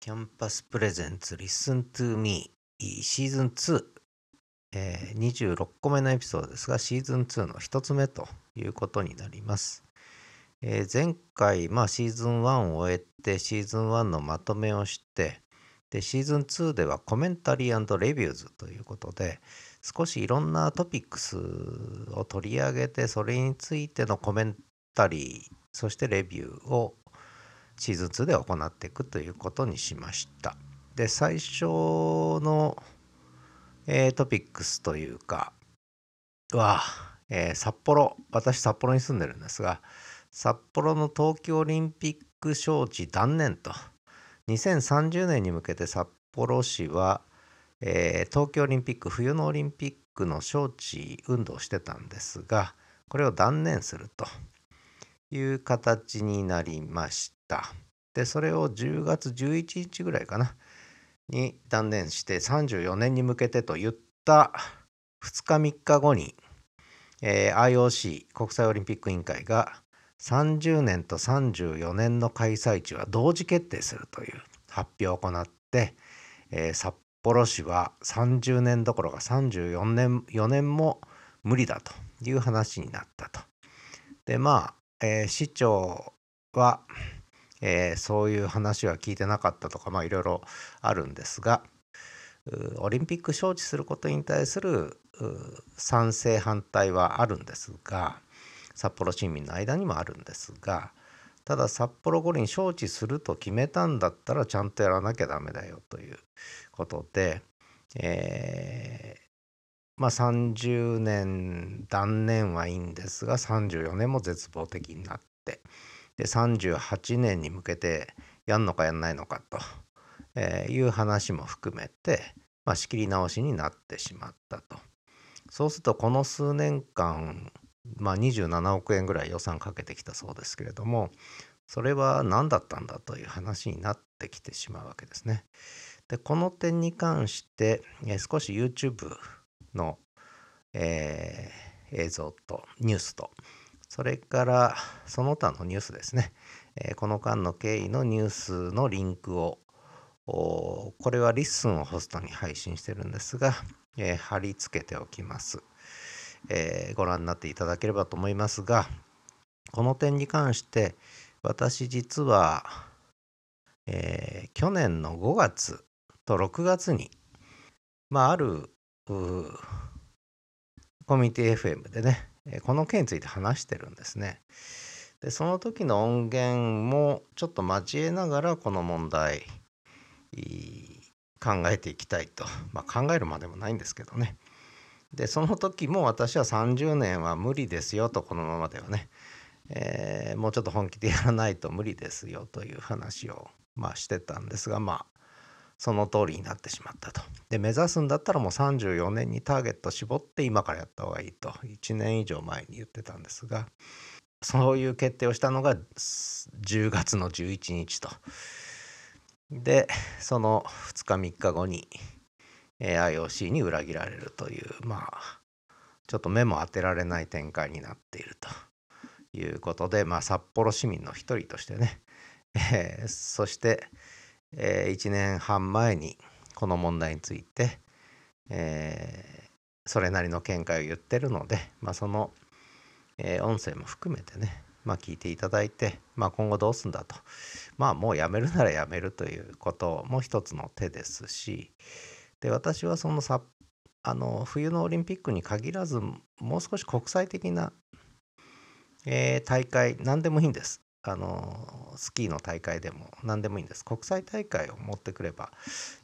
キャンパス presents Listen to Me シーズン2、えー、26個目のエピソードですがシーズン2の1つ目ということになります。えー、前回、まあ、シーズン1を終えてシーズン1のまとめをしてでシーズン2では commentary reviews ということで少しいろんなトピックスを取り上げてそれについてのコメンタリーそしてレビューをシーズン2で行っていくということにしました。で最初の、えー、トピックスというかは、えー、札幌私札幌に住んでるんですが札幌の冬季オリンピック招致断念と2030年に向けて札幌市は、えー、東京オリンピック冬のオリンピックの招致運動をしてたんですがこれを断念するという形になりまし。でそれを10月11日ぐらいかなに断念して34年に向けてと言った2日3日後に、えー、IOC 国際オリンピック委員会が30年と34年の開催地は同時決定するという発表を行って、えー、札幌市は30年どころか34年4年も無理だという話になったと。でまあ、えー、市長は、えー、そういう話は聞いてなかったとかいろいろあるんですがオリンピック招致することに対する賛成反対はあるんですが札幌市民の間にもあるんですがただ札幌五輪招致すると決めたんだったらちゃんとやらなきゃダメだよということで、えー、まあ30年断念はいいんですが34年も絶望的になってで38年に向けてやんのかやんないのかと、いう話も含めて、まあ、仕切り直しになってしまったと。そうするとこの数年間まあ、27億円ぐらい予算かけてきたそうですけれどもそれは何だったんだという話になってきてしまうわけですね。でこの点に関して、少し YouTube の、えー、映像とニュースとそれからその他のニュースですね、えー、この間の経緯のニュースのリンクをこれはリッスンをホストに配信してるんですが、えー、貼り付けておきます。えー、ご覧になっていただければと思いますがこの点に関して私実は、えー、去年の5月と6月に、まあ、あるコミュニティ FM でねこの件について話してるんですね。でその時の音源もちょっと交えながらこの問題考えていきたいと、まあ、考えるまでもないんですけどね。でその時も私は30年は無理ですよとこのままではね、えー、もうちょっと本気でやらないと無理ですよという話を、まあ、してたんですがまあその通りになってしまったと。で目指すんだったらもう34年にターゲット絞って今からやった方がいいと1年以上前に言ってたんですがそういう決定をしたのが10月の11日と。でその2日3日後に IOC に裏切られるというまあちょっと目も当てられない展開になっているということで、まあ、札幌市民の一人としてね、えー、そして、えー、1年半前にこの問題について、えー、それなりの見解を言ってるので、まあ、その、えー、音声も含めてね、まあ、聞いていただいて、まあ、今後どうすんだと。まあもうやめるならやめるということも一つの手ですし、で私はそのさあの冬のオリンピックに限らずもう少し国際的な、えー、大会何でもいいんです。あのスキーの大会でも何でもいいんです。国際大会を持ってくれば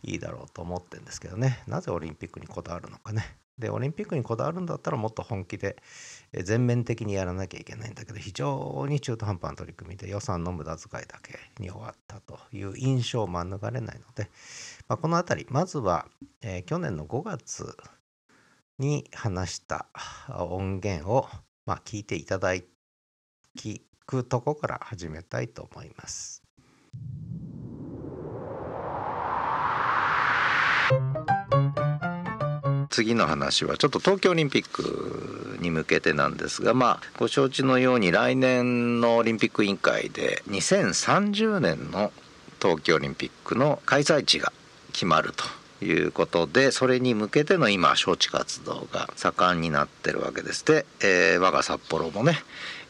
いいだろうと思ってるんですけどね。なぜオリンピックにこだわるのかね。でオリンピックにこだわるんだったらもっと本気で全面的にやらなきゃいけないんだけど非常に中途半端な取り組みで予算の無駄遣いだけに終わったという印象を免れないので、まあ、この辺りまずは、えー、去年の5月に話した音源を、まあ、聞いていただきくとこから始めたいと思います。次の話はちょっと東京オリンピックに向けてなんですがまあご承知のように来年のオリンピック委員会で2030年の冬季オリンピックの開催地が決まるということでそれに向けての今招致活動が盛んになってるわけですで、えー、我が札幌もね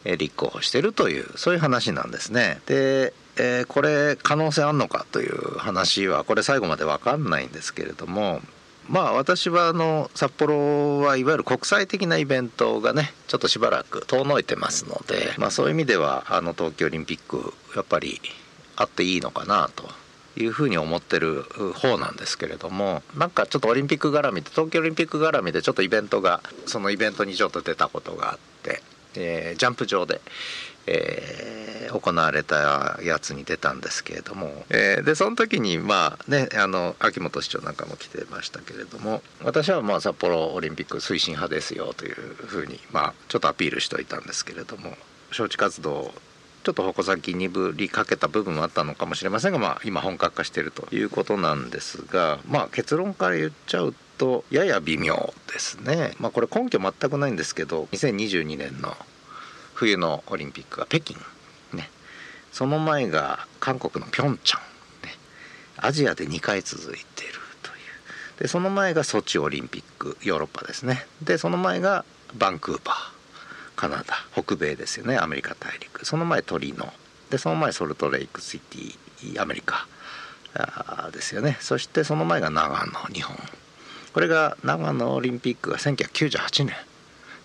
立候補してるというそういう話なんですね。で、えー、これ可能性あんのかという話はこれ最後まで分かんないんですけれどもまあ私はあの札幌はいわゆる国際的なイベントがねちょっとしばらく遠のいてますので、まあ、そういう意味ではあの東京オリンピックやっぱりあっていいのかなというふうに思ってる方なんですけれどもなんかちょっとオリンピック絡みで東京オリンピック絡みでちょっとイベントがそのイベントにちょっと出たことがあって、えー、ジャンプ場で、えー、行われたやつに出たんですけれども、えー、でその時にまあねあの秋元市長なんかも来てましたけれども私はまあ札幌オリンピック推進派ですよというふうにまあちょっとアピールしておいたんですけれども招致活動ちょっと矛先鈍りかけた部分もあったのかもしれませんが、まあ、今本格化しているということなんですが、まあ、結論から言っちゃうとやや微妙ですね。まあ、これ根拠全くないんですけど2022年の冬のオリンピックが北京、ね、その前が韓国のピョンチャン、ね、アジアで2回続いてるという。でその前がソチオリンピックヨーロッパですね。でその前がバンクーバーカナダ北米ですよね。アメリカ大陸。その前トリノ。でその前ソルトレイクシティアメリカですよね。そしてその前が長野日本。これが長野オリンピックが1998年。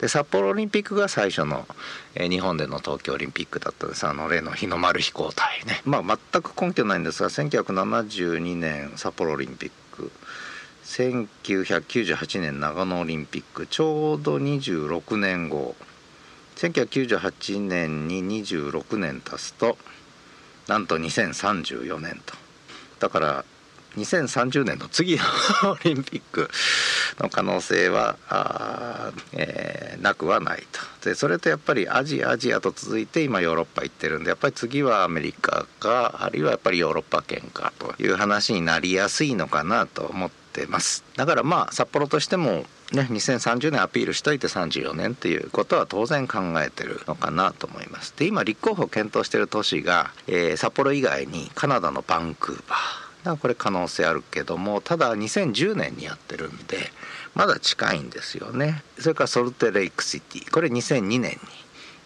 で札幌オリンピックが最初の、えー、日本での東京オリンピックだったんです。あの例の日の丸飛行隊ね。まあ全く根拠ないんですが1972年札幌オリンピック。1998年長野オリンピック。ちょうど26年後。1998年に26年経つとなんと2034年と。だから2030年の次のオリンピックの可能性はあ、えー、なくはないと。でそれとやっぱりアジアアジアと続いて今ヨーロッパ行ってるんでやっぱり次はアメリカかあるいはやっぱりヨーロッパ圏かという話になりやすいのかなと思ってます。だからまあ札幌としてもね、2030年アピールしといて34年っていうことは当然考えてるのかなと思います。で今立候補を検討してる都市が、えー、札幌以外にカナダのバンクーバー。だからこれ可能性あるけどもただ2010年にやってるんでまだ近いんですよね。それからソルテレイクシティこれ2002年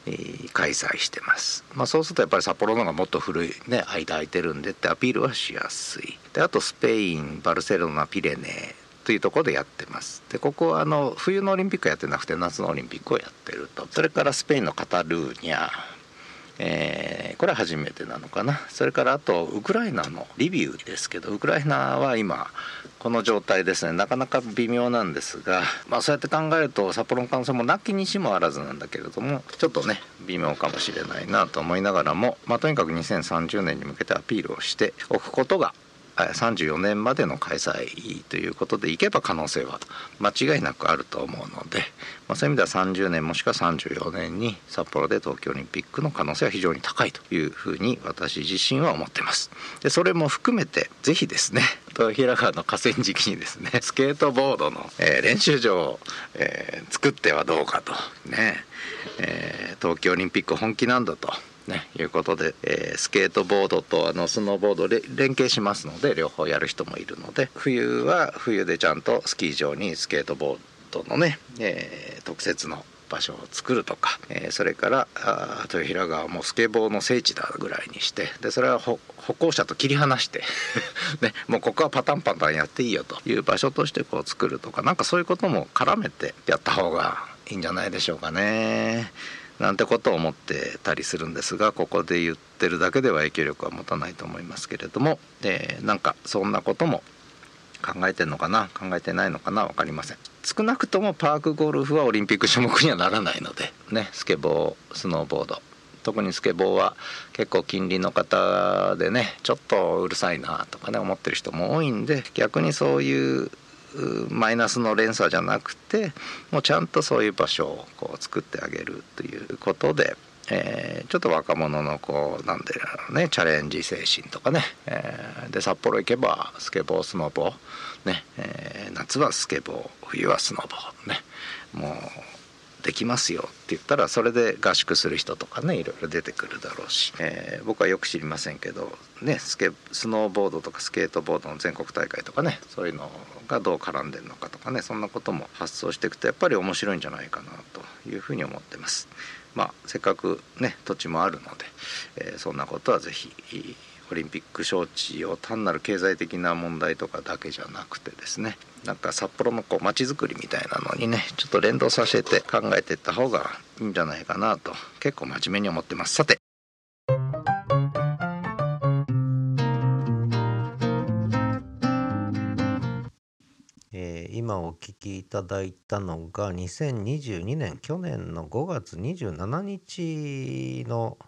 に、開催してます、まあ、そうするとやっぱり札幌の方がもっと古いね間空いてるんでってアピールはしやすい。であとスペインバルセロナピレネというところでやってます。でここはあの冬のオリンピックやってなくて夏のオリンピックをやってると。それからスペインのカタルーニャえー、これは初めてなのかな。それからあとウクライナのリビウですけどウクライナは今この状態ですね。なかなか微妙なんですが、まあ、そうやって考えると札幌の感染もなきにしもあらずなんだけれどもちょっとね微妙かもしれないなと思いながらも、まあ、とにかく2030年に向けてアピールをしておくことが34年までの開催ということでいけば可能性は間違いなくあると思うので、まあ、そういう意味では30年もしくは34年に札幌で東京オリンピックの可能性は非常に高いというふうに私自身は思ってます。でそれも含めてぜひですね豊平川の河川敷にですねスケートボードの、えー、練習場を、えー、作ってはどうかとね、えー、東京オリンピック本気なんだとね、いうことで、えー、スケートボードとあのスノーボードで連携しますので両方やる人もいるので冬は冬でちゃんとスキー場にスケートボードのね、えー、特設の場所を作るとか、えー、それから豊平川もスケボーの聖地だぐらいにしてでそれは歩行者と切り離して ね、もうここはパタンパタンやっていいよという場所としてこう作るとかなんかそういうことも絡めてやった方がいいんじゃないでしょうかね。なんてことを思ってたりするんですがここで言ってるだけでは影響力は持たないと思いますけれども、えー、なんかそんなことも考えてんのかな考えてないのかな分かりません。少なくともパークゴルフはオリンピック種目にはならないのでねスケボースノーボード。特にスケボーは結構近隣の方でねちょっとうるさいなとかね思ってる人も多いんで逆にそういうマイナスの連鎖じゃなくてもうちゃんとそういう場所をこう作ってあげるということで、えー、ちょっと若者のこうなんでねチャレンジ精神とかね、えー、で札幌行けばスケボースノボね、えー、夏はスケボー冬はスノボねもうできますよって言ったらそれで合宿する人とかねいろいろ出てくるだろうし、えー、僕はよく知りませんけど、ね、スケスノーボードとかスケートボードの全国大会とかねそういうのがどう絡んでるのかとかねそんなことも発想していくとやっぱり面白いんじゃないかなというふうに思ってます。まあ、せっかくね土地もあるので、えー、そんなことは是非オリンピック招致を単なる経済的な問題とかだけじゃなくてですねなんか札幌のこう街づくりみたいなのにねちょっと連動させて考えていった方がいいんじゃないかなと結構真面目に思ってますさて今お聞きいただいたのが2022年去年の5月27日の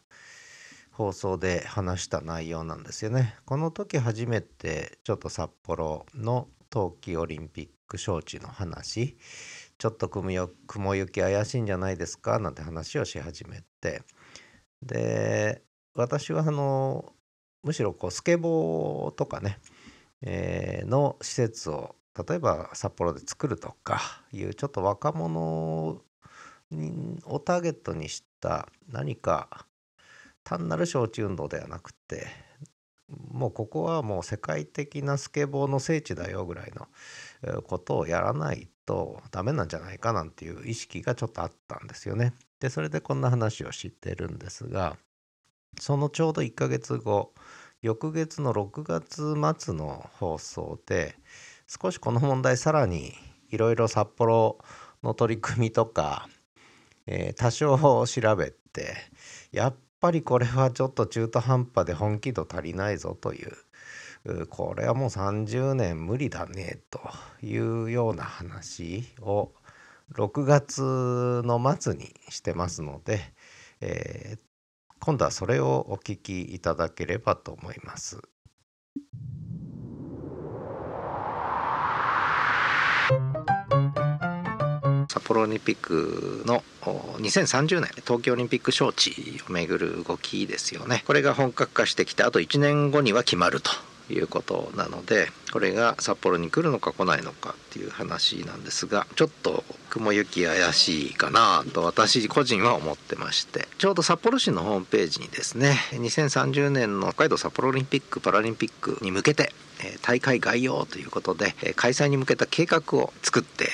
放送で話した内容なんですよね。この時初めてちょっと札幌の冬季オリンピック招致の話。ちょっと雲雲行き怪しいんじゃないですか？なんて話をし始めて。で私はあのむしろこうスケボーとかね、えー、の施設を例えば札幌で作るとかいうちょっと若者をターゲットにした何か単なる招致運動ではなくてもうここはもう世界的なスケボーの聖地だよぐらいのことをやらないとダメなんじゃないかなんていう意識がちょっとあったんですよね。でそれでこんな話を知ってるんですがそのちょうど1ヶ月後翌月の6月末の放送で少しこの問題さらにいろいろ札幌の取り組みとか、えー、多少調べてやっぱりこれはちょっと中途半端で本気度足りないぞというこれはもう30年無理だねというような話を6月の末にしてますので、えー、今度はそれをお聞きいただければと思います。札幌オリンピックの2030年東京オリンピック招致をめぐる動きですよね。これが本格化してきてあと1年後には決まるということなのでこれが札幌に来るのか来ないのかっていう話なんですがちょっと雲行き怪しいかなと私個人は思ってまして。ちょうど札幌市のホームページにですね2030年の北海道札幌オリンピック・パラリンピックに向けて大会概要ということで開催に向けた計画を作って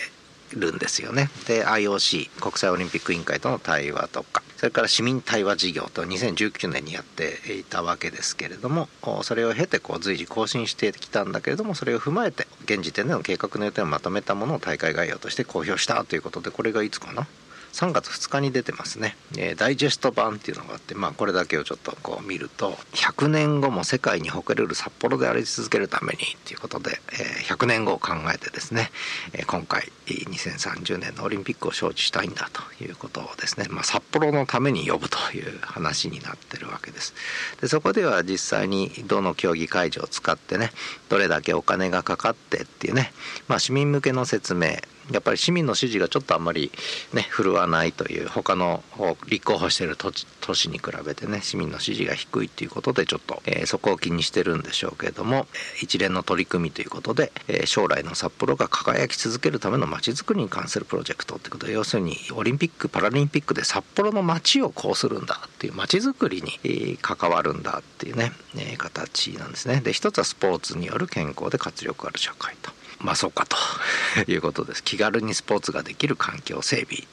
るんですよね。で IOC 国際オリンピック委員会との対話とかそれから市民対話事業と2019年にやっていたわけですけれどもそれを経てこう随時更新してきたんだけれどもそれを踏まえて現時点での計画の予定をまとめたものを大会概要として公表したということでこれがいつかな？3月2日に出てますね、えー、ダイジェスト版っていうのがあって、まあ、これだけをちょっとこう見ると100年後も世界に誇れる札幌であり続けるためにっていうことで、えー、100年後を考えてですね、えー、今回2030年のオリンピックを招致したいんだということをですね、まあ、札幌のために呼ぶという話になってるわけです。でそこでは実際にどの競技会場を使ってねどれだけお金がかかってっていうね、まあ、市民向けの説明やっぱり市民の支持がちょっとあんまりね振るわないという他の立候補している都市に比べてね市民の支持が低いということでちょっと、えー、そこを気にしてるんでしょうけれども一連の取り組みということで、えー、将来の札幌が輝き続けるためのまちづくりに関するプロジェクトってことで要するにオリンピック・パラリンピックで札幌の街をこうするんだっていう街づくりに、関わるんだっていうね、え形なんですね。で一つはスポーツによる健康で活力ある社会と。まあそうかということです。気軽にスポーツができる環境整備っていう。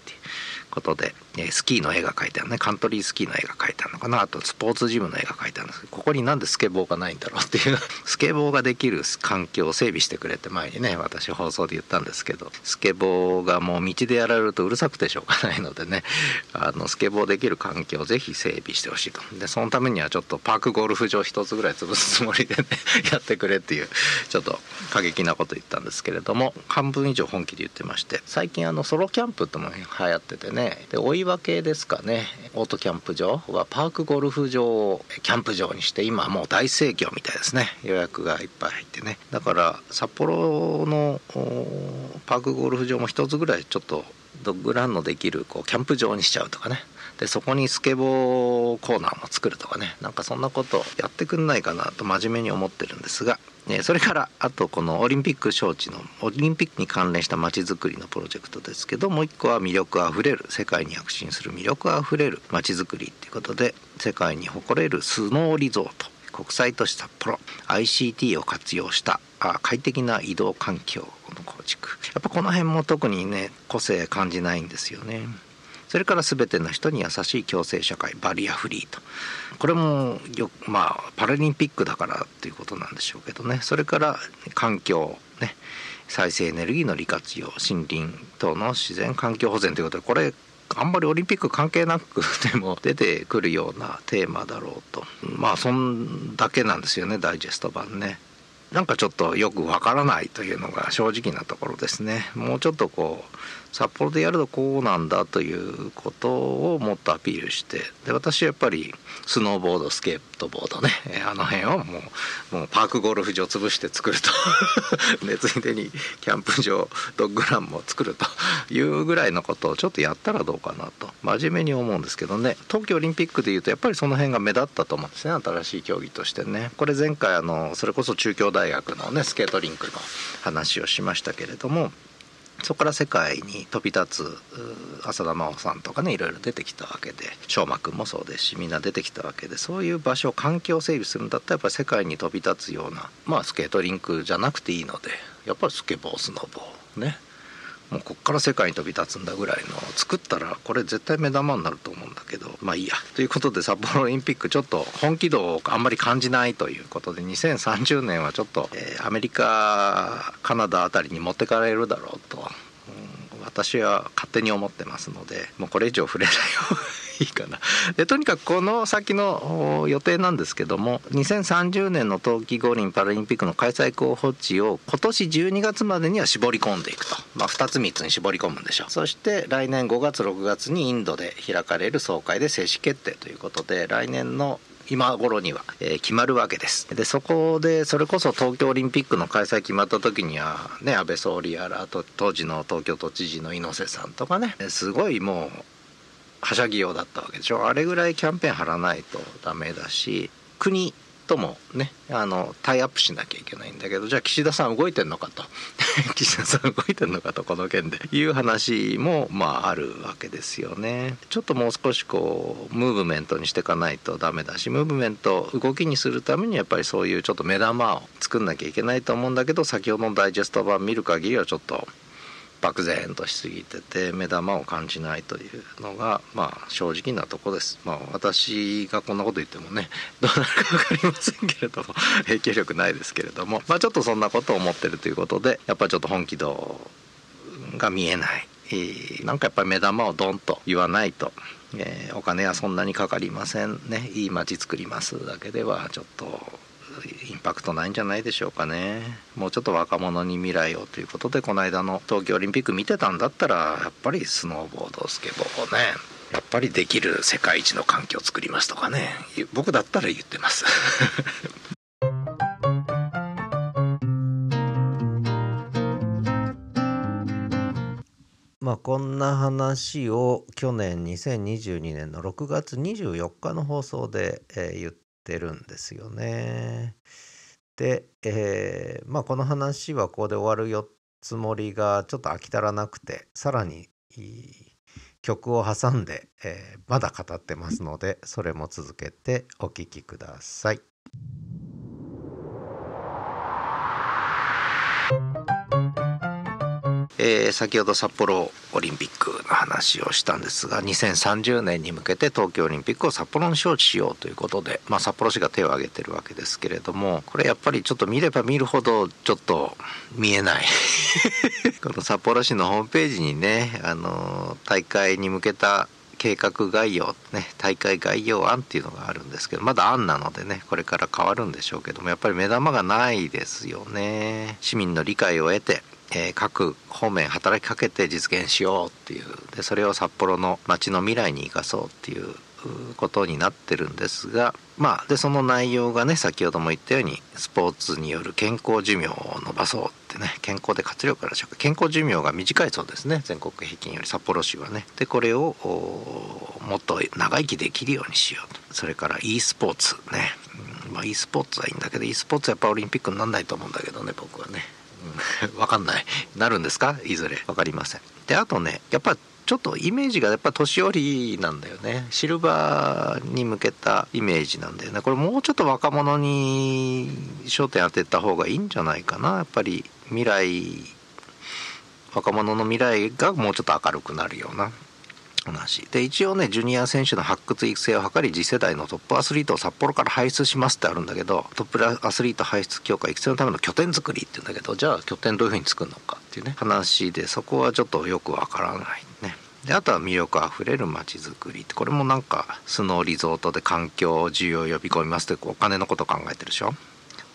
ことで、えスキーの絵が描いてあるね。カントリースキーの絵が描いてあるのかな。あとスポーツジムの絵が描いてあるんですけどここになんでスケボーがないんだろうっていう。スケボーができる環境を整備してくれて前にね私放送で言ったんですけどスケボーがもう道でやられるとうるさくてしょうがないのでね あのスケボーできる環境をぜひ整備してほしいと。でそのためにはちょっとパークゴルフ場一つぐらい潰すつもりでね やってくれっていうちょっと過激なこと言ったんですけれども半分以上本気で言ってまして最近あのソロキャンプっても流行っててねで追い分けですかね。オートキャンプ場はパークゴルフ場をキャンプ場にして今もう大盛況みたいですね。予約がいっぱい入ってね。だから札幌のパークゴルフ場も一つぐらいちょっとドッグランのできるこうキャンプ場にしちゃうとかね。でそこにスケボーコーナーも作るとかね。なんかそんなことやってくんないかなと真面目に思ってるんですが。それからあとこのオリンピック招致のオリンピックに関連したまちづくりのプロジェクトですけどもう一個は魅力あふれる世界に躍進する魅力あふれるまちづくりっていうことで世界に誇れるスノーリゾート国際都市札幌 ICT を活用した快適な移動環境の構築。やっぱこの辺も特にね個性感じないんですよね。それから全ての人に優しい共生社会バリアフリーと。これもよまあパラリンピックだからっていうことなんでしょうけどね。それから環境ね再生エネルギーの利活用森林等の自然環境保全ということでこれあんまりオリンピック関係なくても出てくるようなテーマだろうと。まあそんだけなんですよねダイジェスト版ね。なんかちょっとよくわからないというのが正直なところですね。もうちょっとこう札幌でやるとこうなんだということをもっとアピールしてで私はやっぱりスノーボードスケートボードねあの辺をもうもうパークゴルフ場潰して作ると。でついでにキャンプ場ドッグランも作るというぐらいのことをちょっとやったらどうかなと。真面目に思うんですけどね。東京オリンピックでいうとやっぱりその辺が目立ったと思うんですね新しい競技としてね。これ前回あのそれこそ中京大学のねスケートリンクの話をしましたけれどもそこから世界に飛び立つ浅田真央さんとかねいろいろ出てきたわけで翔馬君もそうですしみんな出てきたわけでそういう場所環境を整備するんだったらやっぱり世界に飛び立つようなまあスケートリンクじゃなくていいのでやっぱりスケボースノボーね。もうこっから世界に飛び立つんだぐらいの作ったらこれ絶対目玉になると思うんだけどまあいいや。ということで札幌オリンピックちょっと本気度をあんまり感じないということで2030年はちょっと、えー、アメリカカナダあたりに持ってかれるだろうと私は勝手に思ってますのでもうこれ以上触れない方がいいかな。でとにかくこの先の予定なんですけども2030年の冬季五輪パラリンピックの開催候補地を今年12月までには絞り込んでいくと、まあ、2つ3つに絞り込むんでしょう。そして来年5月6月にインドで開かれる総会で正式決定ということで来年の今頃には、え、決まるわけです。でそこでそれこそ東京オリンピックの開催決まった時にはね安倍総理やらあと当時の東京都知事の猪瀬さんとかねすごいもうはしゃぎようだったわけでしょ。あれぐらいキャンペーン張らないとダメだし国ともねあのタイアップしなきゃいけないんだけどじゃあ岸田さん動いてんのかと。岸田さん動いてんのかとこの件で。いう話もまああるわけですよね。ちょっともう少しこうムーブメントにしていかないとダメだしムーブメント動きにするためにやっぱりそういうちょっと目玉を作んなきゃいけないと思うんだけど先ほどのダイジェスト版見る限りはちょっと漠然としすぎてて目玉を感じないというのがまあ正直なとこです。まあ私がこんなこと言ってもねどうなるか分かりませんけれども 影響力ないですけれどもまあちょっとそんなことを思ってるということでやっぱりちょっと本気度が見えない。なんかやっぱり目玉をドンと言わないと、えー、お金はそんなにかかりませんねいい街作りますだけではちょっとインパクトないんじゃないでしょうかね。もうちょっと若者に未来をということでこの間の東京オリンピック見てたんだったらやっぱりスノーボードスケボーねやっぱりできる世界一の環境を作りますとかね。僕だったら言ってます。まあこんな話を去年2022年の6月24日の放送で、えー、言ってるんですよね。で、えー、まあこの話はここで終わるよつもりがちょっと飽き足らなくてさらに曲を挟んで、えー、まだ語ってますのでそれも続けてお聴きください。えー、先ほど札幌オリンピックの話をしたんですが2030年に向けて東京オリンピックを札幌に招致しようということで、まあ、札幌市が手を挙げてるわけですけれどもこれやっぱりちょっと見れば見るほどちょっと見えない。この札幌市のホームページにねあの大会に向けた計画概要ね大会概要案っていうのがあるんですけどまだ案なのでねこれから変わるんでしょうけどもやっぱり目玉がないですよね。市民の理解を得てえ、各方面働きかけて実現しようっていう。でそれを札幌の街の未来に生かそうっていうことになってるんですがまあでその内容がね先ほども言ったようにスポーツによる健康寿命を伸ばそうってね健康で活力からしょう健康寿命が短いそうですね。全国平均より札幌市はね。でこれをもっと長生きできるようにしようと。それから e スポーツね、ままあ、e スポーツはいいんだけど e スポーツはやっぱオリンピックにならないと思うんだけどね僕はね、わ、かんない。なるんですか？いずれ。分かりません。であとねやっぱちょっとイメージがやっぱ年寄りなんだよね。シルバーに向けたイメージなんだよね。これもうちょっと若者に焦点当てた方がいいんじゃないかな。やっぱり未来若者の未来がもうちょっと明るくなるような。話で一応ねジュニア選手の発掘育成を図り次世代のトップアスリートを札幌から輩出しますってあるんだけどトップアスリート輩出強化育成のための拠点作りって言うんだけどじゃあ拠点どういうふうに作るのかっていうね話でそこはちょっとよくわからないね。であとは魅力あふれる街づくりってこれもなんかスノーリゾートで環境需要を呼び込みますってお金のこと考えてるでしょ。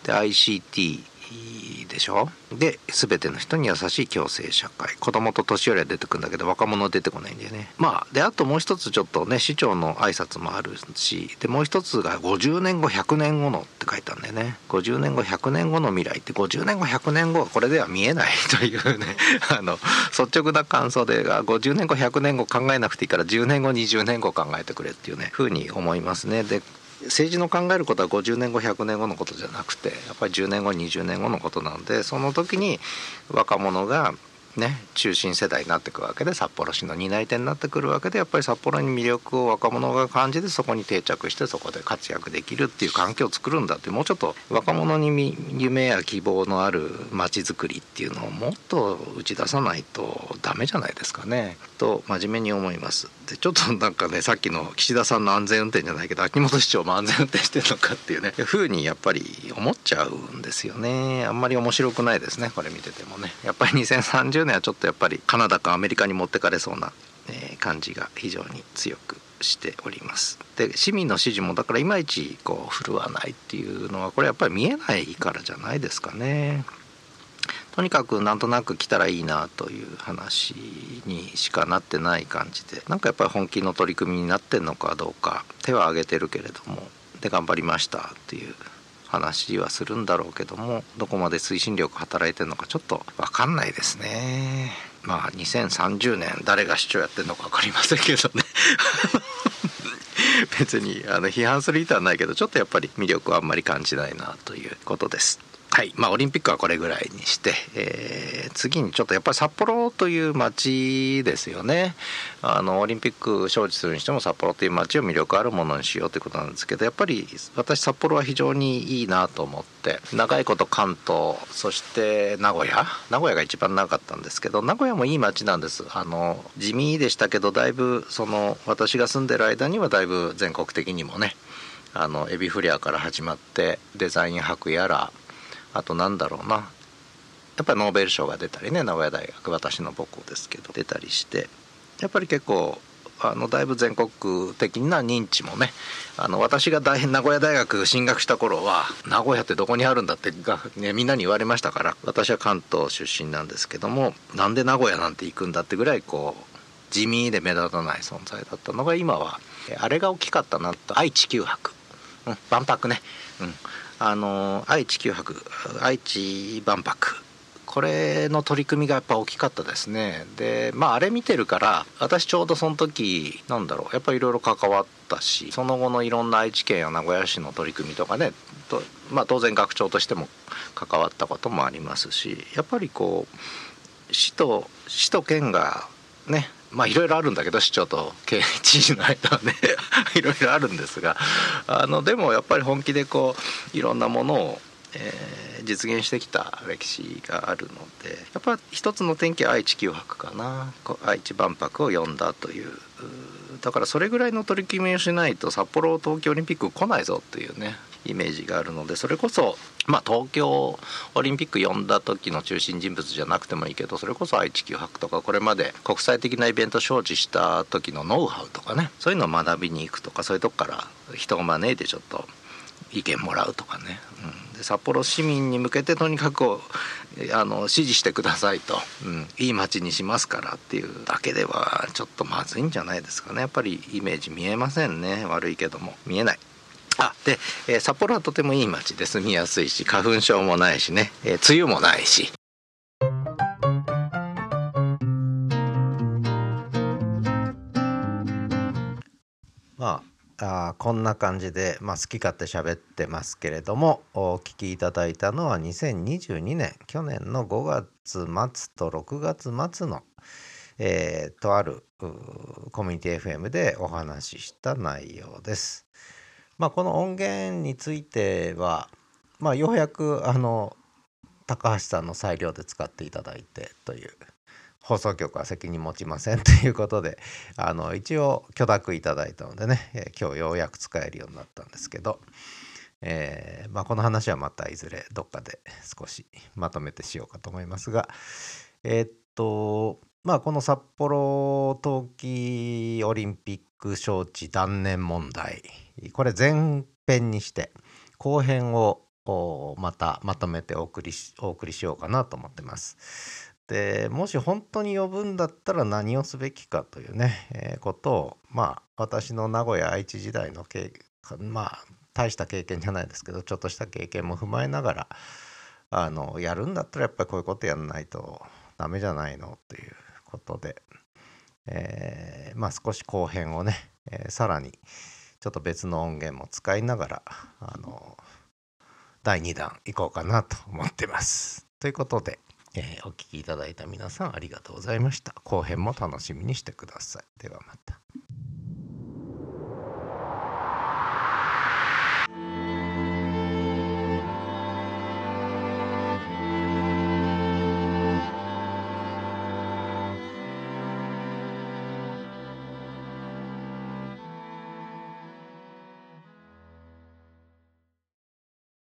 で ICT でしょ？で全ての人に優しい共生社会。子供と年寄りは出てくるんだけど若者は出てこないんだよね。まあであともう一つちょっとね市長の挨拶もあるしでもう一つが50年後100年後のって書いてあるんだよね。50年後100年後の未来って50年後100年後はこれでは見えないというね あの率直な感想で50年後100年後考えなくていいから10年後20年後考えてくれっていうねふうに思いますね。で政治の考えることは50年後100年後のことじゃなくてやっぱり10年後20年後のことなんでその時に若者がね、中心世代になっていくわけで札幌市の担い手になってくるわけでやっぱり札幌に魅力を若者が感じてそこに定着してそこで活躍できるっていう環境を作るんだってもうちょっと若者に夢や希望のある街づくりっていうのをもっと打ち出さないとダメじゃないですかねと真面目に思います。でちょっとなんかねさっきの岸田さんの安全運転じゃないけど秋元市長も安全運転してるのかっていうね。ふうにやっぱり思っちゃうんですよね。あんまり面白くないですねこれ見ててもね。やっぱり2030年はちょっとやっぱりカナダかアメリカに持ってかれそうな、えー、感じが非常に強くしております。で市民の支持もだからいまいちこう振るわないっていうのはこれやっぱり見えないからじゃないですかね。とにかくなんとなく来たらいいなという話にしかなってない感じでなんかやっぱり本気の取り組みになってんのかどうか手は挙げてるけれどもで頑張りましたっていう話はするんだろうけどもどこまで推進力働いてるのかちょっと分かんないですね。まあ2030年誰が市長やってるのか分かりませんけどね。別にあの批判する意図はないけどちょっとやっぱり魅力はあんまり感じないなということです。はい。まあ、オリンピックはこれぐらいにして、えー、次にちょっとやっぱり札幌という街ですよね。あのオリンピック招致するにしても札幌という街を魅力あるものにしようということなんですけどやっぱり私札幌は非常にいいなと思って長いこと関東そして名古屋名古屋が一番長かったんですけど名古屋もいい街なんです。あの地味でしたけどだいぶその私が住んでる間にはだいぶ全国的にもねあのエビフリアから始まってデザイン博やらあとなんだろうな。やっぱりノーベル賞が出たりね名古屋大学私の母校ですけど出たりしてやっぱり結構あのだいぶ全国的な認知もねあの私が大変名古屋大学進学した頃は名古屋ってどこにあるんだってが、ね、みんなに言われましたから私は関東出身なんですけどもなんで名古屋なんて行くんだってぐらいこう地味で目立たない存在だったのが今はあれが大きかったなと。愛・知九博、うん、万博ね、うん、あの愛・地球博愛知万博。これの取り組みがやっぱ大きかったですね。でまああれ見てるから私ちょうどその時なんだろうやっぱりいろいろ関わったしその後のいろんな愛知県や名古屋市の取り組みとかねと、まあ、当然学長としても関わったこともありますしやっぱりこう市と市と県がねまあいろいろあるんだけど市長と県知事の間はね いろいろあるんですがあのでもやっぱり本気でこういろんなものを、えー、実現してきた歴史があるのでやっぱ一つの天気は愛知九博かな。愛知万博を呼んだという。だからそれぐらいの取り決めをしないと札幌冬季オリンピック来ないぞっていうねイメージがあるのでそれこそ まあ東京オリンピック呼んだ時の中心人物じゃなくてもいいけどそれこそ愛知九博とかこれまで国際的なイベント招致した時のノウハウとかねそういうのを学びに行くとかそういうとこから人を招いてちょっと意見もらうとかね、うん、で札幌市民に向けてとにかくあの支持してくださいと、うん、いい街にしますからっていうだけではちょっとまずいんじゃないですかね。やっぱりイメージ見えませんね。悪いけども。見えない。あで、え、札幌はとてもいい街で住みやすいし花粉症もないしね、え、梅雨もないし。まああこんな感じで、まあ、好き勝手喋ってますけれどもお聞きいただいたのは2022年去年の5月末と6月末の、えー、とあるコミュニティ FM でお話しした内容です。まあ、この音源については、まあ、ようやくあの高橋さんの裁量で使っていただいてという放送局は責任持ちませんということであの一応許諾いただいたのでね、えー、今日ようやく使えるようになったんですけど、えー、まあ、この話はまたいずれどっかで少しまとめてしようかと思いますがえー、っとまあこの札幌冬季オリンピック招致断念問題これ前編にして後編をまたまとめてお送りしお送りしようかなと思ってます。でもし本当に呼ぶんだったら何をすべきかというね、えー、ことをまあ私の名古屋愛知時代の経まあ大した経験じゃないですけどちょっとした経験も踏まえながらあのやるんだったらやっぱりこういうことやんないとダメじゃないのということで、えー、まあ少し後編をね、えー、さらにちょっと別の音源も使いながらあの第2弾いこうかなと思ってます。ということでえー、お聴きいただいた皆さんありがとうございました。後編も楽しみにしてください。ではまた。